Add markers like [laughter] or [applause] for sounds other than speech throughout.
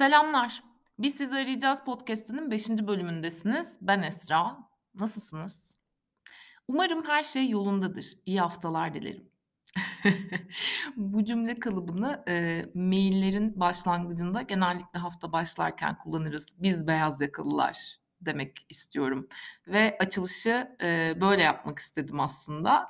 Selamlar. Biz Sizi Arayacağız podcast'inin beşinci bölümündesiniz. Ben Esra. Nasılsınız? Umarım her şey yolundadır. İyi haftalar dilerim. [laughs] Bu cümle kalıbını, eee, mail'lerin başlangıcında genellikle hafta başlarken kullanırız. "Biz beyaz yakalılar." demek istiyorum ve açılışı, eee, böyle yapmak istedim aslında.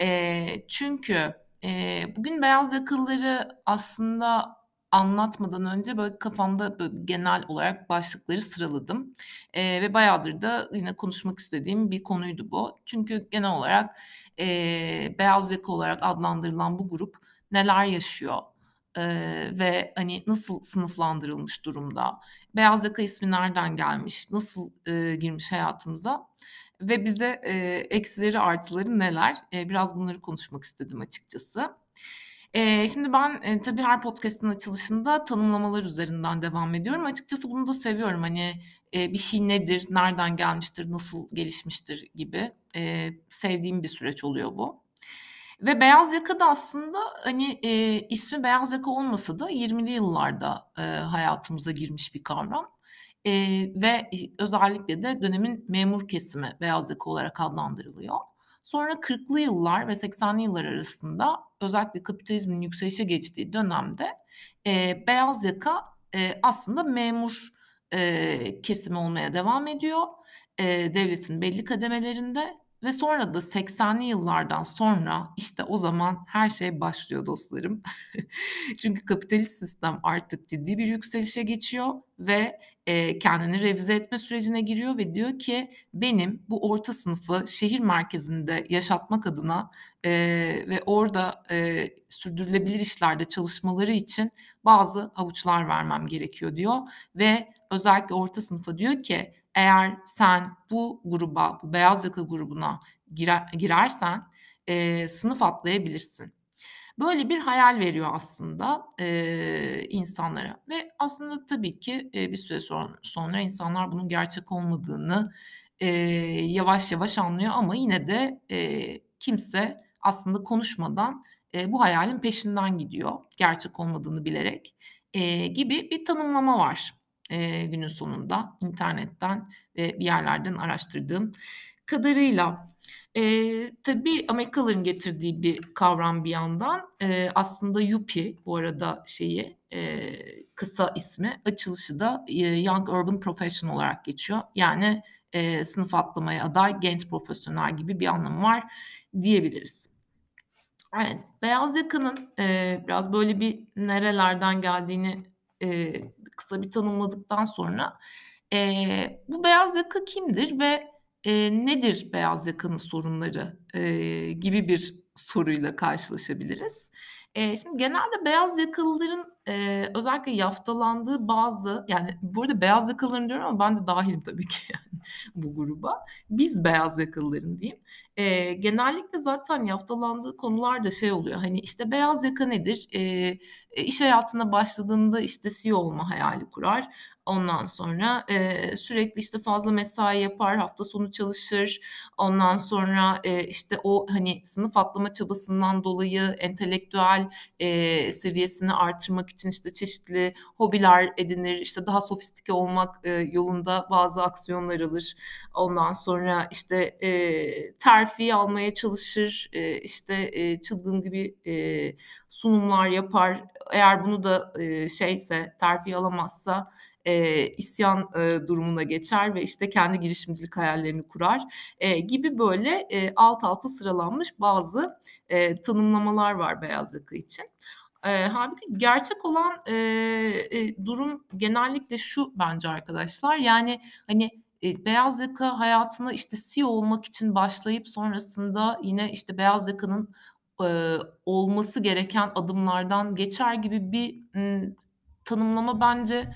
Eee, çünkü, eee, bugün beyaz yakalıları aslında anlatmadan önce böyle kafamda böyle genel olarak başlıkları sıraladım, eee, ve bayağıdır da yine konuşmak istediğim bir konuydu bu. Çünkü genel olarak, eee, beyaz yaka olarak adlandırılan bu grup neler yaşıyor, eee, ve, hani, nasıl sınıflandırılmış durumda? Beyaz yaka ismi nereden gelmiş? Nasıl, eee, girmiş hayatımıza ve bize, eee, eksileri artıları neler? Eee, biraz bunları konuşmak istedim açıkçası. Eee, şimdi ben, eee, tabii her podcast'ın açılışında tanımlamalar üzerinden devam ediyorum. Açıkçası bunu da seviyorum. Hani, eee, bir şey nedir, nereden gelmiştir, nasıl gelişmiştir gibi, eee, sevdiğim bir süreç oluyor bu. Ve beyaz yaka da aslında, hani, eee, ismi beyaz yaka olmasa da 20'li yıllarda, eee, hayatımıza girmiş bir kavram, eee, ve i özellikle de dönemin memur kesimi beyaz yaka olarak adlandırılıyor. Sonra 40'lı yıllar ve 80'li yıllar arasında özellikle kapitalizmin yükselişe geçtiği dönemde, eee, beyaz yaka, eee, aslında memur, eee, kesimi olmaya devam ediyor, eee, devletin belli kademelerinde ve sonra da 80'li yıllardan sonra, işte, o zaman her şey başlıyor dostlarım. [laughs] Çünkü kapitalist sistem artık ciddi bir yükselişe geçiyor ve, kendini revize etme sürecine giriyor ve diyor ki benim bu orta sınıfı şehir merkezinde yaşatmak adına, eee, ve orada, eee, sürdürülebilir işlerde çalışmaları için bazı havuçlar vermem gerekiyor diyor ve özellikle orta sınıfa diyor ki eğer sen bu gruba, bu beyaz yaka grubuna girer girersen, eee, sınıf atlayabilirsin. Böyle bir hayal veriyor aslında, eee, insanlara ve aslında tabii ki, eee, bir süre son sonra insanlar bunun gerçek olmadığını, eee, yavaş yavaş anlıyor ama yine de, eee, kimse aslında konuşmadan, eee, bu hayalin peşinden gidiyor gerçek olmadığını bilerek, eee, gibi bir tanımlama var, eee, günün sonunda internetten ve bir yerlerden araştırdığım kadarıyla. Eee, tabii Amerikalıların getirdiği bir kavram bir yandan. Eee, aslında YUPI bu arada şeyi, eee, kısa ismi, açılışı da, eee, Young Urban Professional olarak geçiyor. Yani, eee, sınıf atlamaya aday genç profesyonel gibi bir anlamı var diyebiliriz. Evet, beyaz yakanın, eee, biraz böyle bir nerelerden geldiğini, eee, kısa bir tanımladıktan sonra, eee, bu beyaz yaka kimdir ve, eee, nedir beyaz yakanın sorunları, eee, gibi bir soruyla karşılaşabiliriz. Eee, şimdi genelde beyaz yakalıların, eee, özellikle yaftalandığı bazı, yani, bu arada beyaz yakalıların diyorum ama ben de dâhilim tabii ki [laughs] yani bu gruba. Biz beyaz yakalıların diyeyim. Eee, genellikle zaten yaftalandığı konular da şey oluyor, hani, işte, beyaz yaka nedir? E, iş hayatına başladığında, işte, CEO olma hayali kurar. Ondan sonra, eee, sürekli, işte, fazla mesai yapar, hafta sonu çalışır. Ondan sonra, eee, işte, o, hani, sınıf atlama çabasından dolayı entelektüel, eee, seviyesini artırmak için, işte, çeşitli hobiler edinir, işte, daha sofistike olmak, eee, yolunda bazı aksiyonlar alır. Ondan sonra, işte, eee, terfi almaya çalışır, eee, işte, eee, çılgın gibi, eee, sunumlar yapar. Eğer bunu da, eee, şeyse, terfi alamazsa, eee, isyan, eee, durumuna geçer ve, işte, kendi girişimcilik hayallerini kurar, eee, gibi böyle, eee, alt alta sıralanmış bazı, eee, tanımlamalar var beyaz yaka için. Eee, hâlbuki gerçek olan, eee, eee, durum genellikle şu bence arkadaşlar, yani, hani, eee, beyaz yaka hayatına, işte, CEO olmak için başlayıp sonrasında yine, işte, beyaz yakanın, eee, olması gereken adımlardan geçer gibi bir, ımm, tanımlama bence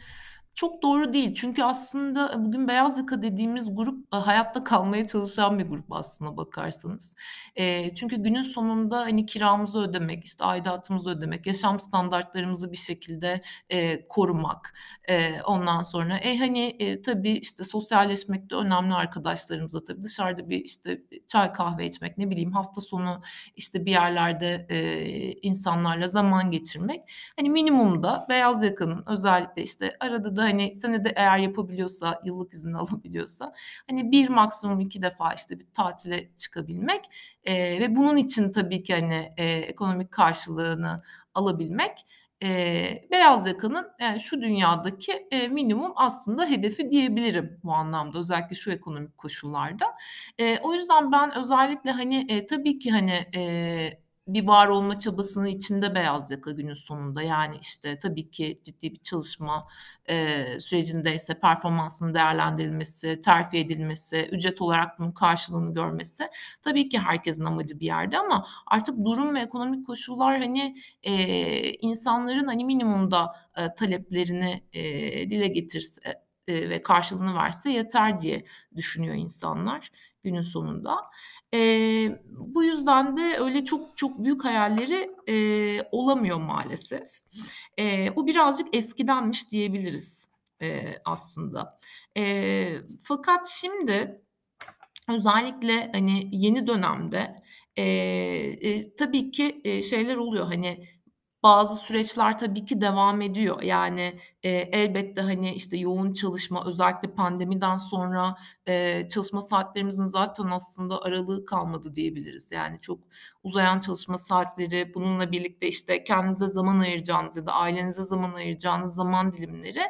Çok doğru değil. Çünkü aslında, eee, bugün beyaz yaka dediğimiz grup, eee, hayatta kalmaya çalışan bir grup aslına bakarsanız. Eee, çünkü günün sonunda, hani, kiramızı ödemek, işte, aidatımızı ödemek, yaşam standartlarımızı bir şekilde, eee, korumak, eee, ondan sonra, e, hani, eee, tabii, işte, sosyalleşmek de önemli arkadaşlarımızla tabii. Dışarıda bir, işte, çay kahve içmek, ne bileyim, hafta sonu, işte, bir yerlerde, eee, insanlarla zaman geçirmek. Hani, minimumda beyaz yakanın özellikle, işte, arada da hani senede eğer yapabiliyorsa, yıllık izin [laughs] alabiliyorsa hani 1 maksimum 2 defa işte bir tatile çıkabilmek, eee, ve bunun için tabii ki hani, eee, ekonomik karşılığını alabilmek, eee, beyaz yakanın yani şu dünyadaki, eee, minimum aslında hedefi diyebilirim bu anlamda özellikle şu ekonomik koşullarda. Eee, o yüzden ben özellikle hani, eee, tabii ki hani, eee, bir var olma çabasının içinde beyaz yaka günün sonunda. Yani, işte, tabii ki ciddi bir çalışma, eee, sürecindeyse performansının değerlendirilmesi, terfi edilmesi, ücret olarak bunun karşılığını görmesi tabii ki herkesin amacı bir yerde ama artık durum ve ekonomik koşullar, hani, eee, insanların, hani, minimumda, eee, taleplerini, eee, dile getirse, eee, ve karşılığını verse yeter diye düşünüyor insanlar günün sonunda. Eee, bu yüzden de öyle çok çok büyük hayalleri, eee, olamıyor maalesef. Eee, bu birazcık eskidenmiş diyebiliriz, eee, aslında. Eee, fakat şimdi özellikle, hani, yeni dönemde, eee, eee, tabii ki, eee, şeyler oluyor, hani, bazı süreçler tabii ki devam ediyor. Yani, eee, elbette, hani, işte, yoğun çalışma özellikle pandemiden sonra, eee, çalışma saatlerimizin zaten aslında aralığı kalmadı diyebiliriz. Yani çok uzayan çalışma saatleri, bununla birlikte, işte, kendinize zaman ayıracağınız ya da ailenize zaman ayıracağınız zaman dilimleri,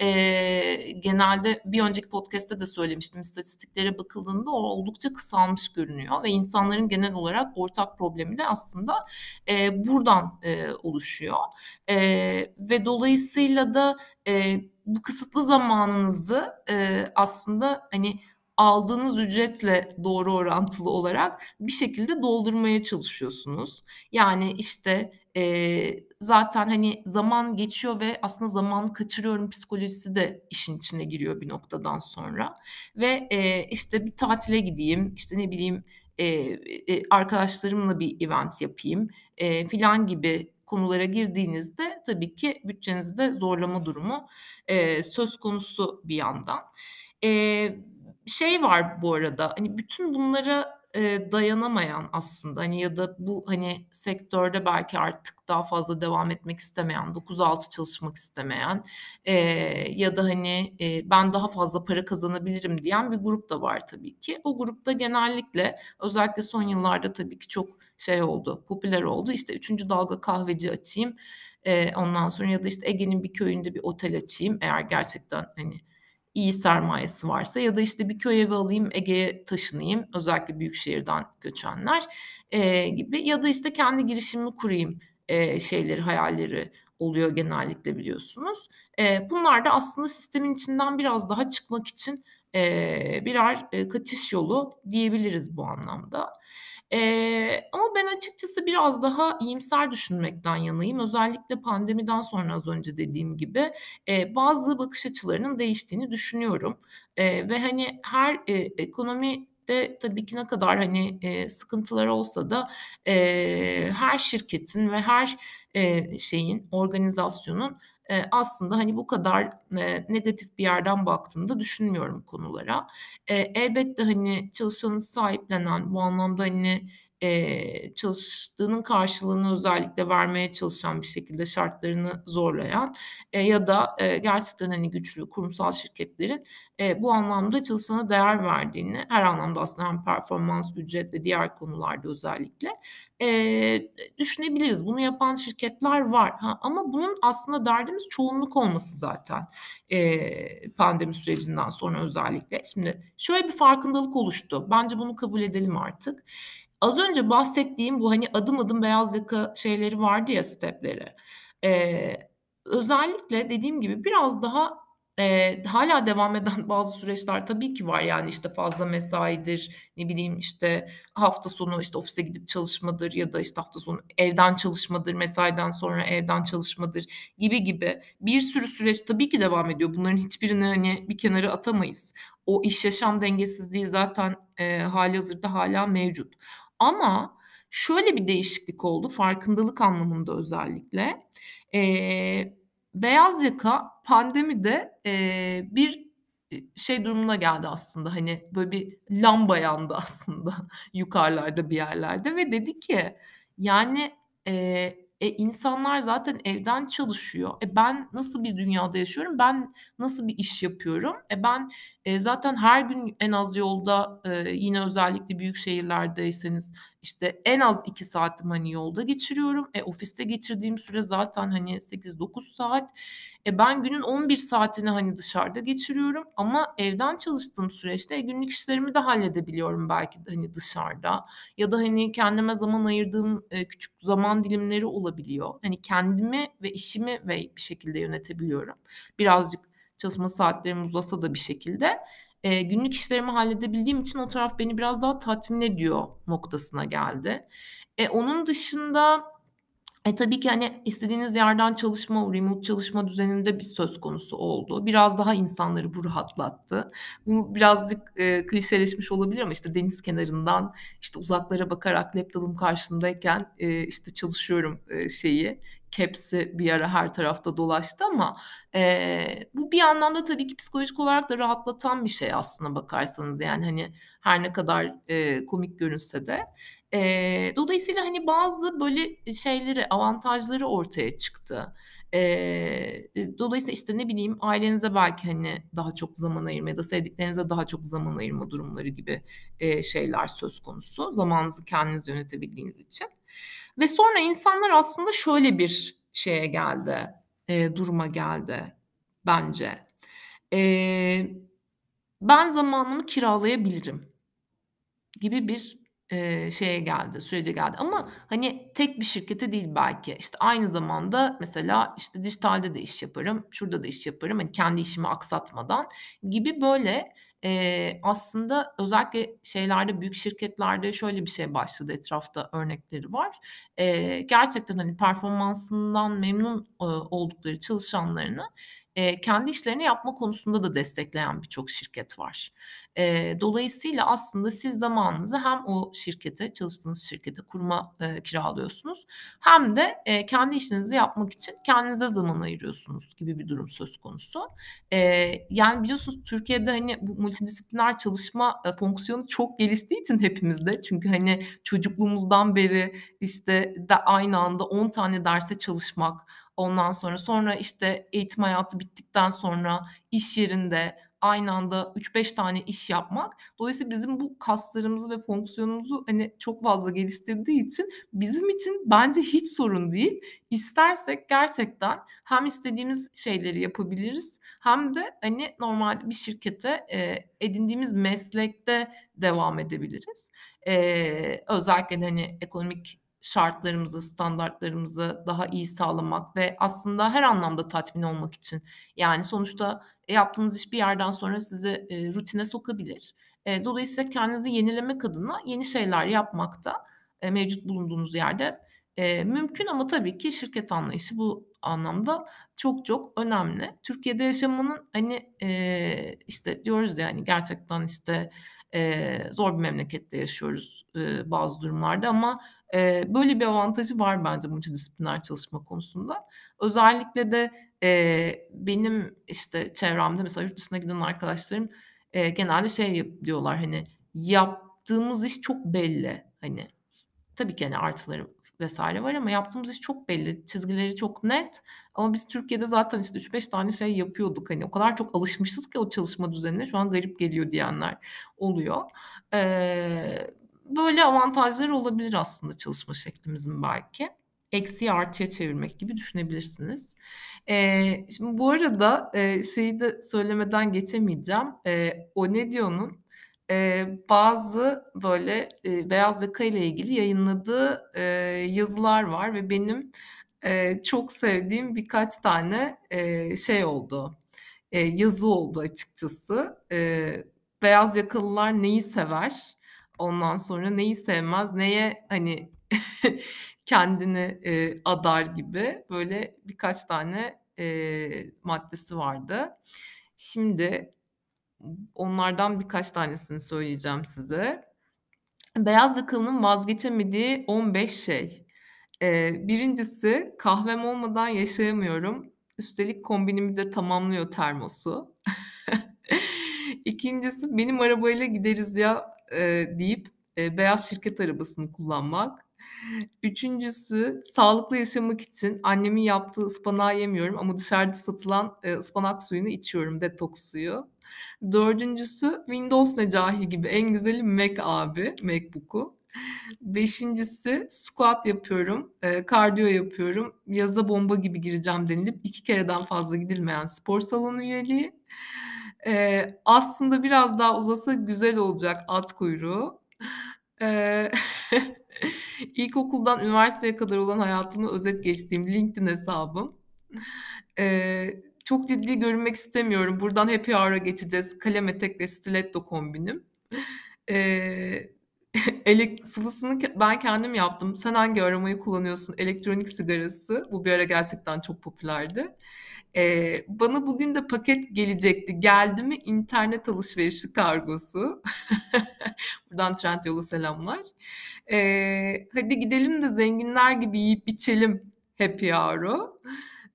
eee, genelde bir önceki podcast'te de söylemiştim, istatistiklere bakıldığında o oldukça kısalmış görünüyor ve insanların genel olarak ortak problemi de aslında, eee, buradan, eee, oluşuyor. Eee, ve dolayısıyla da, eee, bu kısıtlı zamanınızı, eee, aslında, hani, aldığınız ücretle doğru orantılı olarak bir şekilde doldurmaya çalışıyorsunuz. Yani, işte, eee, zaten, hani, zaman geçiyor ve aslında zamanı kaçırıyorum psikolojisi de işin içine giriyor bir noktadan sonra ve, eee, işte, bir tatile gideyim, işte, ne bileyim, eee, arkadaşlarımla bir event yapayım, eee, filan gibi konulara girdiğinizde tabii ki bütçenizi de zorlama durumu, eee, söz konusu bir yandan. Eee, şey var bu arada, hani, bütün bunlara, eee, dayanamayan aslında, hani, ya da bu, hani, sektörde belki artık daha fazla devam etmek istemeyen, 9-6 çalışmak istemeyen, eee, ya da, hani, eee, ben daha fazla para kazanabilirim diyen bir grup da var tabii ki. O grupta genellikle özellikle son yıllarda tabii ki çok şey oldu, popüler oldu. İşte, 3'üncü dalga kahveci açayım, eee, ondan sonra ya da, işte, Ege'nin bir köyünde bir otel açayım eğer gerçekten, hani, iyi sermayesi varsa ya da, işte, bir köy evi alayım, Ege'ye taşınayım, özellikle büyük şehirden göçenler, eee, gibi ya da, işte, kendi girişimimi kurayım, eee, şeyleri, hayalleri oluyor genellikle biliyorsunuz. Eee, bunlar da aslında sistemin içinden biraz daha çıkmak için, eee, birer, eee, kaçış yolu diyebiliriz bu anlamda. Eee, ama ben açıkçası biraz daha iyimser düşünmekten yanayım. Özellikle pandemiden sonra az önce dediğim gibi, eee, bazı bakış açılarının değiştiğini düşünüyorum, eee, ve, hani, her, eee, ekonomide tabii ki ne kadar, hani, eee, sıkıntılar olsa da, eee, her şirketin ve her, eee, şeyin, organizasyonun, aslında, hani, bu kadar, negatif bir yerden baktığını da düşünmüyorum konulara. Elbette, hani, çalışanı sahiplenen, bu anlamda, hani, eee, çalıştığının karşılığını özellikle vermeye çalışan bir şekilde şartlarını zorlayan, eee, ya da, eee, gerçekten, hani, güçlü kurumsal şirketlerin, eee, bu anlamda çalışana değer verdiğini, her anlamda aslında hem performans, ücret ve diğer konularda özellikle, eee, düşünebiliriz. Bunu yapan şirketler var. Ha, ama bunun aslında derdimiz çoğunluk olması zaten, eee, pandemi sürecinden sonra özellikle. Şimdi şöyle bir farkındalık oluştu. Bence bunu kabul edelim artık. Az önce bahsettiğim bu, hani, adım adım beyaz yaka şeyleri vardı ya, step'leri. Eee, özellikle dediğim gibi biraz daha Eee, hâlâ devam eden [laughs] bazı süreçler tabii ki var. Yani, işte, fazla mesaidir, ne bileyim, işte, hafta sonu, işte, ofise gidip çalışmadır ya da, işte, hafta sonu evden çalışmadır, mesaiden sonra evden çalışmadır gibi gibi bir sürü süreç tabii ki devam ediyor. Bunların hiçbirini, hani, bir kenara atamayız. O iş yaşam dengesizliği zaten, eee, hâlihazırda hâlâ mevcut. Ama şöyle bir değişiklik oldu, farkındalık anlamında özellikle. Eee, beyaz yaka pandemide, eee, bir, şey durumuna geldi aslında, hani, böyle bir lamba yandı aslında [laughs] yukarılarda bir yerlerde ve dedi ki, yani, eee, e, insanlar zaten evden çalışıyor. E, ben nasıl bir dünyada yaşıyorum? Ben nasıl bir iş yapıyorum? E, ben, eee, zaten her gün en az yolda, eee, yine özellikle büyük şehirlerdeyseniz, işte, en az 2 saatimi, hani, yolda geçiriyorum. E, ofiste geçirdiğim süre zaten, hani, 8-9 saat. E, ben günün 11 saatini, hani, dışarıda geçiriyorum ama evden çalıştığım süreçte, e, günlük işlerimi de halledebiliyorum belki de, hani, dışarıda ya da, hani, kendime zaman ayırdığım, eee, küçük zaman dilimleri olabiliyor. Hani, kendimi ve işimi ve bir şekilde yönetebiliyorum. Birazcık çalışma saatlerim uzasa da bir şekilde. Eee, günlük işlerimi halledebildiğim için o taraf beni biraz daha tatmin ediyor noktasına geldi. E, onun dışında, e, tabii ki, hani, istediğiniz yerden çalışma, remote çalışma düzeninde bir söz konusu oldu. Biraz daha insanları bu rahatlattı. Bu birazcık, eee, klişeleşmiş olabilir ama, işte, deniz kenarından, işte, uzaklara bakarak laptop'um karşımdayken, eee, işte, çalışıyorum, eee, şeyi, caps'i bir ara her tarafta dolaştı ama, eee, bu bir anlamda tabii ki psikolojik olarak da rahatlatan bir şey aslına bakarsanız. Yani, hani, her ne kadar, eee, komik görünse de. Eee, dolayısıyla, hani, bazı böyle şeyleri, avantajları ortaya çıktı. Eee, dolayısıyla, işte, ne bileyim, ailenize belki, hani, daha çok zaman ayırma ya da sevdiklerinize daha çok zaman ayırma durumları gibi, eee, şeyler söz konusu zamanınızı kendiniz yönetebildiğiniz için. Ve sonra insanlar aslında şöyle bir şeye geldi, eee, duruma geldi bence. Eee, ben zamanımı kiralayabilirim gibi bir, eee, şeye geldi, sürece geldi ama, hani, tek bir şirkete değil belki. İşte, aynı zamanda mesela, işte, dijitalde de iş yaparım, şurada da iş yaparım, hani, kendi işimi aksatmadan gibi böyle, eee, aslında özellikle şeylerde, büyük şirketlerde şöyle bir şey başladı, etrafta örnekleri var. Eee, gerçekten, hani, performansından memnun, ııı, oldukları çalışanlarını, eee, kendi işlerini yapma konusunda da destekleyen birçok şirket var. Eee, dolayısıyla aslında siz zamanınızı hem o şirkete, çalıştığınız şirkete, kuruma, eee, kiralıyorsunuz hem de, eee, kendi işinizi yapmak için kendinize zaman ayırıyorsunuz gibi bir durum söz konusu. Eee, yani, biliyorsunuz Türkiye'de, hani, bu multidisipliner çalışma, eee, fonksiyonu çok geliştiği için hepimizde çünkü, hani, çocukluğumuzdan beri, işte, de aynı anda 10 tane derse çalışmak, ondan sonra, sonra, işte, eğitim hayatı bittikten sonra iş yerinde aynı anda 3-5 tane iş yapmak, dolayısıyla bizim bu kaslarımızı ve fonksiyonumuzu, hani, çok fazla geliştirdiği için bizim için bence hiç sorun değil. İstersek gerçekten hem istediğimiz şeyleri yapabiliriz hem de, hani, normal bir şirkete, eee, edindiğimiz meslekte devam edebiliriz. Eee, özellikle hani, ekonomik şartlarımızı, standartlarımızı daha iyi sağlamak ve aslında her anlamda tatmin olmak için. Yani, sonuçta, e, yaptığınız iş bir yerden sonra sizi, eee, rutine sokabilir. Eee, dolayısıyla kendinizi yenilemek adına yeni şeyler yapmak da, eee, mevcut bulunduğunuz yerde, eee, mümkün ama tabii ki şirket anlayışı bu anlamda çok çok önemli. Türkiye'de yaşamanın, hani, eee, işte, diyoruz ya, hani, gerçekten, işte, eee, zor bir memlekette yaşıyoruz, ııı, bazı durumlarda ama, eee, böyle bir avantajı var bence multidisipliner çalışma konusunda. Özellikle de, eee, benim, işte, çevremde mesela yurt dışına giden arkadaşlarım, eee, genelde şey diyorlar, hani, yaptığımız iş çok belli. Hani, tabii ki, hani, artıları vs. var ama yaptığımız iş çok belli, çizgileri çok net ama biz Türkiye'de zaten, işte, 3-5 tane şey yapıyorduk. Hani, o kadar çok alışmışız ki o çalışma düzenine, şu an garip geliyor diyenler oluyor. Eee, böyle avantajları olabilir aslında çalışma şeklimizin belki. Eksiyi artıya çevirmek gibi düşünebilirsiniz. Eee, şimdi bu arada, eee, şeyi de söylemeden geçemeyeceğim. Eee, Onedio'nun, eee, bazı böyle, eee, beyaz yaka ile ilgili yayınladığı, eee, yazılar var ve benim, eee, çok sevdiğim birkaç tane, eee, şey oldu, eee, yazı oldu açıkçası. Eee, beyaz yakalılar neyi sever? Ondan sonra neyi sevmez? Neye, hani, [laughs] kendini, eee, adar gibi böyle birkaç tane, eee, maddesi vardı. Şimdi onlardan birkaç tanesini söyleyeceğim size. Beyaz yakalının vazgeçemediği 15 şey. Eee, 1'incisi kahvem olmadan yaşayamıyorum. Üstelik kombinimi de tamamlıyor termosu. [laughs] 2'ncisi benim arabayla gideriz ya, eee, deyip, eee, beyaz şirket arabasını kullanmak. 3'üncüsü sağlıklı yaşamak için annemin yaptığı ıspanağı yemiyorum ama dışarıda satılan, eee, ıspanak suyunu içiyorum, detoks suyu. 4'üncüsü Windows ne cahil gibi en güzeli Mac abi, MacBook'u. 5'incisi squat yapıyorum, eee, kardiyo yapıyorum. Yaza bomba gibi gireceğim denilip 2 kereden fazla gidilmeyen spor salonu üyeliği. Eee, aslında biraz daha uzasa güzel olacak at kuyruğu. [laughs] Eee, [laughs] ilkokuldan üniversiteye kadar olan hayatımı özet geçtiğim LinkedIn hesabım. Eee, çok ciddi görünmek istemiyorum. Buradan happy hour'a geçeceğiz. Kalem etek ve stiletto kombinim. Eee, [laughs] elek sıvısını ben kendim yaptım. Sen hangi aromayı kullanıyorsun? Elektronik sigarası. Bu bir ara gerçekten çok popülerdi. Eee, bana bugün de paket gelecekti. Geldi mi? İnternet alışverişi kargosu. [laughs] Buradan Trendyol'a selamlar. Eee, hadi gidelim de zenginler gibi yiyip içelim happy hour'u.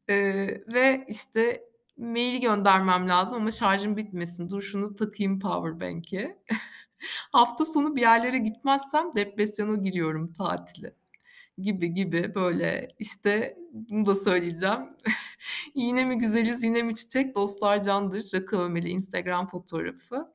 Eee, ve işte mail göndermem lazım ama şarjım bitmesin. Dur şunu takayım powerbank'e. [laughs] Hafta sonu bir yerlere gitmezsem depresyona giriyorum tatile gibi gibi böyle işte bunu da söyleyeceğim. [laughs] Yine mi güzeliz, yine mi çiçek, dostlar candır. Rakı Ömeli Instagram fotoğrafı.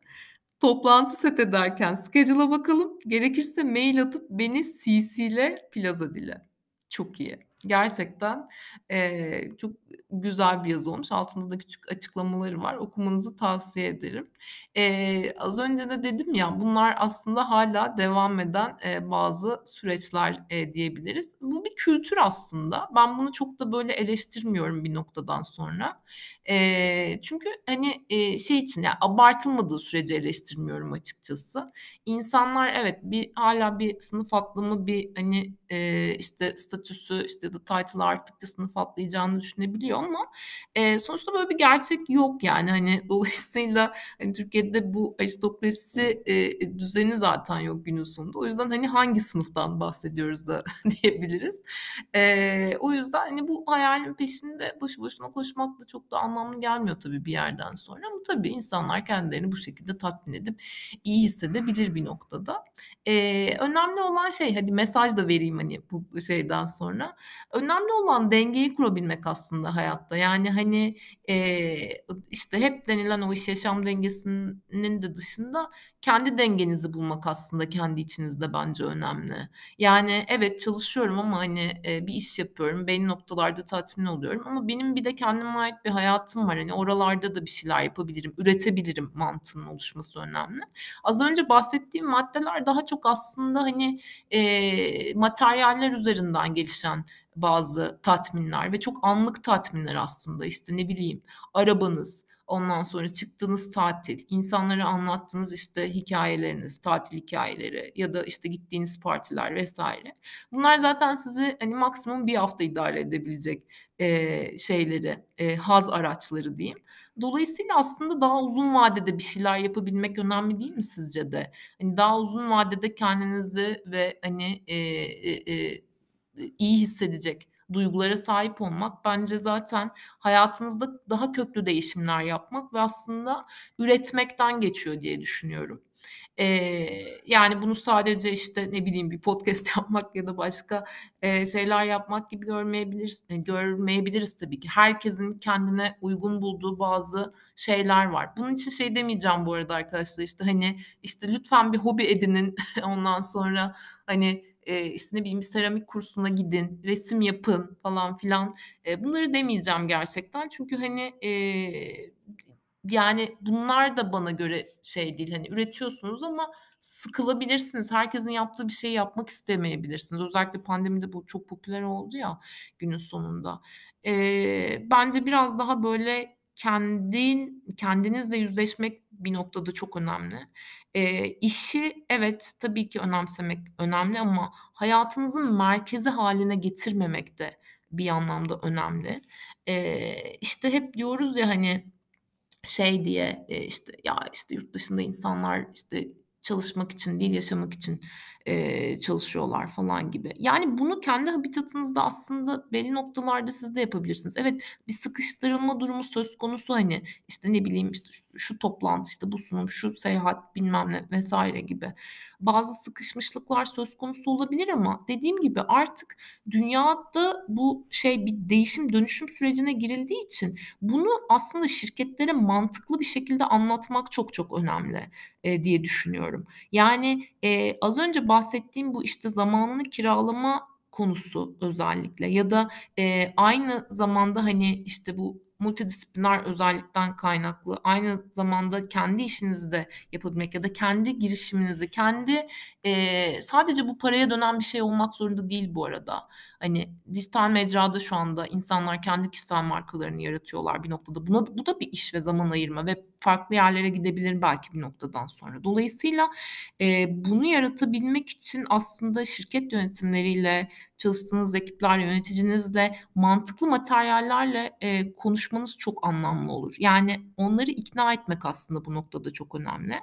Toplantı set ederken schedule'a bakalım. Gerekirse mail atıp beni CC'le plaza dile. Çok iyi. Gerçekten, eee, çok güzel bir yazı olmuş. Altında da küçük açıklamaları var. Okumanızı tavsiye ederim. Eee, az önce de dedim ya, bunlar aslında hâlâ devam eden, eee, bazı süreçler, eee, diyebiliriz. Bu bir kültür aslında. Ben bunu çok da böyle eleştirmiyorum bir noktadan sonra. Eee, çünkü, hani, eee, şey için, ya, abartılmadığı sürece eleştirmiyorum açıkçası. İnsanlar evet, bir hâlâ bir sınıf atlımı, bir, hani, eee, işte, statüsü, işte, title'ı arttıkça sınıf atlayacağını düşünebiliyor ama, eee, sonuçta böyle bir gerçek yok yani. Hani, [laughs] dolayısıyla, hani, Türkiye'de bu aristokrasi, eee, düzeni zaten yok günün sonunda. O yüzden, hani, hangi sınıftan bahsediyoruz da [laughs] diyebiliriz. Eee, o yüzden, hani, bu hayalin peşinde boşu boşuna koşmak da çok da anlamlı gelmiyor tabii bir yerden sonra ama tabii insanlar kendilerini bu şekilde tatmin edip iyi hissedebilir bir noktada. Eee, önemli olan şey, hadi mesaj da vereyim, hani, bu şeyden sonra. Önemli olan dengeyi kurabilmek aslında hayatta. Yani, hani, eee, işte, hep denilen o iş yaşam dengesinin de dışında kendi dengenizi bulmak aslında kendi içinizde bence önemli. Yani, evet çalışıyorum ama, hani, eee, bir iş yapıyorum, belli noktalarda tatmin oluyorum ama benim bir de kendime ait bir hayatım var. Hani, oralarda da bir şeyler yapabilirim, üretebilirim mantığının oluşması önemli. Az önce bahsettiğim maddeler daha çok aslında, hani, eee, materyaller üzerinden gelişen bazı tatminler ve çok anlık tatminler aslında. İşte, ne bileyim, arabanız, ondan sonra çıktığınız tatil, insanlara anlattığınız, işte, hikâyeleriniz, tatil hikâyeleri ya da, işte, gittiğiniz partiler vs. Bunlar zaten sizi, hani, maksimum 1 hafta idare edebilecek, eee, şeyleri, eee, haz araçları diyeyim. Dolayısıyla aslında daha uzun vadede bir şeyler yapabilmek önemli değil mi sizce de? Hani, daha uzun vadede kendinizi ve, hani, eee, eee, iyi hissedecek duygulara sahip olmak bence zaten hayatınızda daha köklü değişimler yapmak ve aslında üretmekten geçiyor diye düşünüyorum. Eee, yani, bunu sadece, işte, ne bileyim, bir podcast [laughs] yapmak ya da başka, eee, şeyler yapmak gibi görmeyebiliriz eee, görmeyebiliriz tabii ki. Herkesin kendine uygun bulduğu bazı şeyler var. Bunun için şey demeyeceğim bu arada arkadaşlar, işte, hani, işte, lütfen bir hobi edinin, [laughs] ondan sonra, hani, eee, işte, ne bileyim, seramik kursuna gidin, resim yapın falan filan. Eee, bunları demeyeceğim gerçekten. Çünkü, hani, eee, yani, bunlar da bana göre şey değil, hani, üretiyorsunuz ama sıkılabilirsiniz. Herkesin yaptığı bir şeyi yapmak istemeyebilirsiniz. Özellikle pandemide bu çok popüler oldu ya günün sonunda. Eee, bence biraz daha böyle kendin kendinizle yüzleşmek bir noktada çok önemli. Eee, işi evet, tabii ki önemsemek önemli ama hayatınızın merkezi hâline getirmemek de bir anlamda önemli. Eee, işte, hep diyoruz ya, hani, şey diye, eee, işte, ya, işte, yurt dışında insanlar, işte, çalışmak için değil, yaşamak için, eee, çalışıyorlar falan gibi. Yani, bunu kendi habitatınızda aslında belli noktalarda siz de yapabilirsiniz. Evet, bir sıkıştırılma durumu söz konusu, hani, işte, ne bileyim, işte, şu toplantı, işte, bu sunum, şu seyahat, bilmem ne vs. gibi bazı sıkışmışlıklar söz konusu olabilir ama dediğim gibi artık dünyada bu şey bir değişim, dönüşüm sürecine girildiği için bunu aslında şirketlere mantıklı bir şekilde anlatmak çok çok önemli, eee, diye düşünüyorum. Yani, eee, az önce bahsettiğim bu, işte, zamanını kiralama konusu özellikle ya da, eee, aynı zamanda, hani, işte, bu multidisipliner özellikten kaynaklı, aynı zamanda kendi işinizi de yapabilmek ya da kendi girişiminizi, kendi, eee, sadece bu paraya dönen bir şey olmak zorunda değil bu arada. Hani, dijital mecrada şu anda insanlar kendi kişisel markalarını yaratıyorlar bir noktada. Buna bu da bir iş ve zaman ayırma ve farklı yerlere gidebilir belki bir noktadan sonra. Dolayısıyla, eee, bunu yaratabilmek için aslında şirket yönetimleriyle, çalıştığınız ekiplerle, yöneticinizle, mantıklı materyallerle, eee, konuşmanız çok anlamlı olur. Yani, onları ikna etmek aslında bu noktada çok önemli.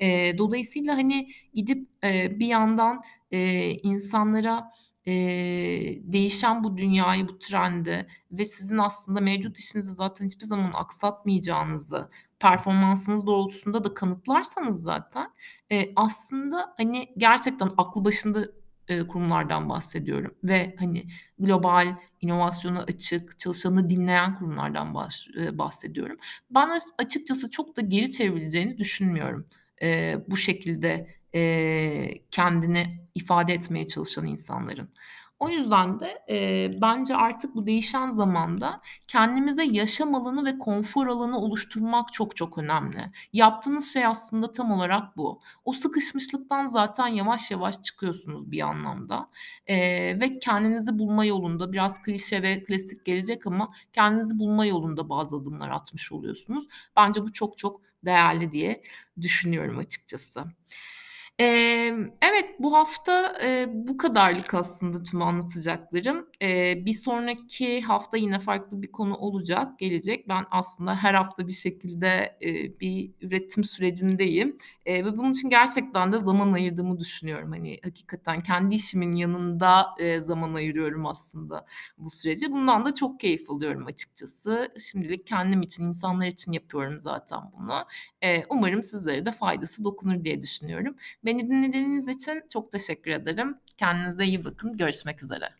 Eee, dolayısıyla, hani, gidip, eee, bir yandan, eee, insanlara, eee, değişen bu dünyayı, bu trendi ve sizin aslında mevcut işinizi zaten hiçbir zaman aksatmayacağınızı, performansınız doğrultusunda da kanıtlarsanız zaten, eee, aslında, hani, gerçekten aklı başında, eee, kurumlardan bahsediyorum ve, hani, global, inovasyona açık, çalışanını dinleyen kurumlardan baş eee, bahsediyorum. Ben as açıkçası çok da geri çevrileceğini düşünmüyorum, eee, bu şekilde, eee, kendini ifade etmeye çalışan insanların. O yüzden de, eee, bence artık bu değişen zamanda kendimize yaşam alanı ve konfor alanı oluşturmak çok çok önemli. Yaptığınız şey aslında tam olarak bu. O sıkışmışlıktan zaten yavaş yavaş çıkıyorsunuz bir anlamda, eee, ve kendinizi bulma yolunda biraz klişe ve klasik gelecek ama kendinizi bulma yolunda bazı adımlar atmış oluyorsunuz. Bence bu çok çok değerli diye düşünüyorum açıkçası. Emm, evet, bu hafta, eee, bu kadarlık aslında tüm anlatacaklarım. Eee, bir sonraki hafta yine farklı bir konu olacak, gelecek. Ben aslında her hafta bir şekilde, eee, bir üretim sürecindeyim, eee, ve bunun için gerçekten de zaman ayırdığımı düşünüyorum. Hani, hakikaten kendi işimin yanında, eee, zaman ayırıyorum aslında bu sürece. Bundan da çok keyif alıyorum açıkçası. Şimdilik kendim için, insanlar için yapıyorum zaten bunu. Eee, umarım sizlere de faydası dokunur diye düşünüyorum. Beni dinlediğiniz için çok teşekkür ederim. Kendinize iyi bakın. Görüşmek üzere.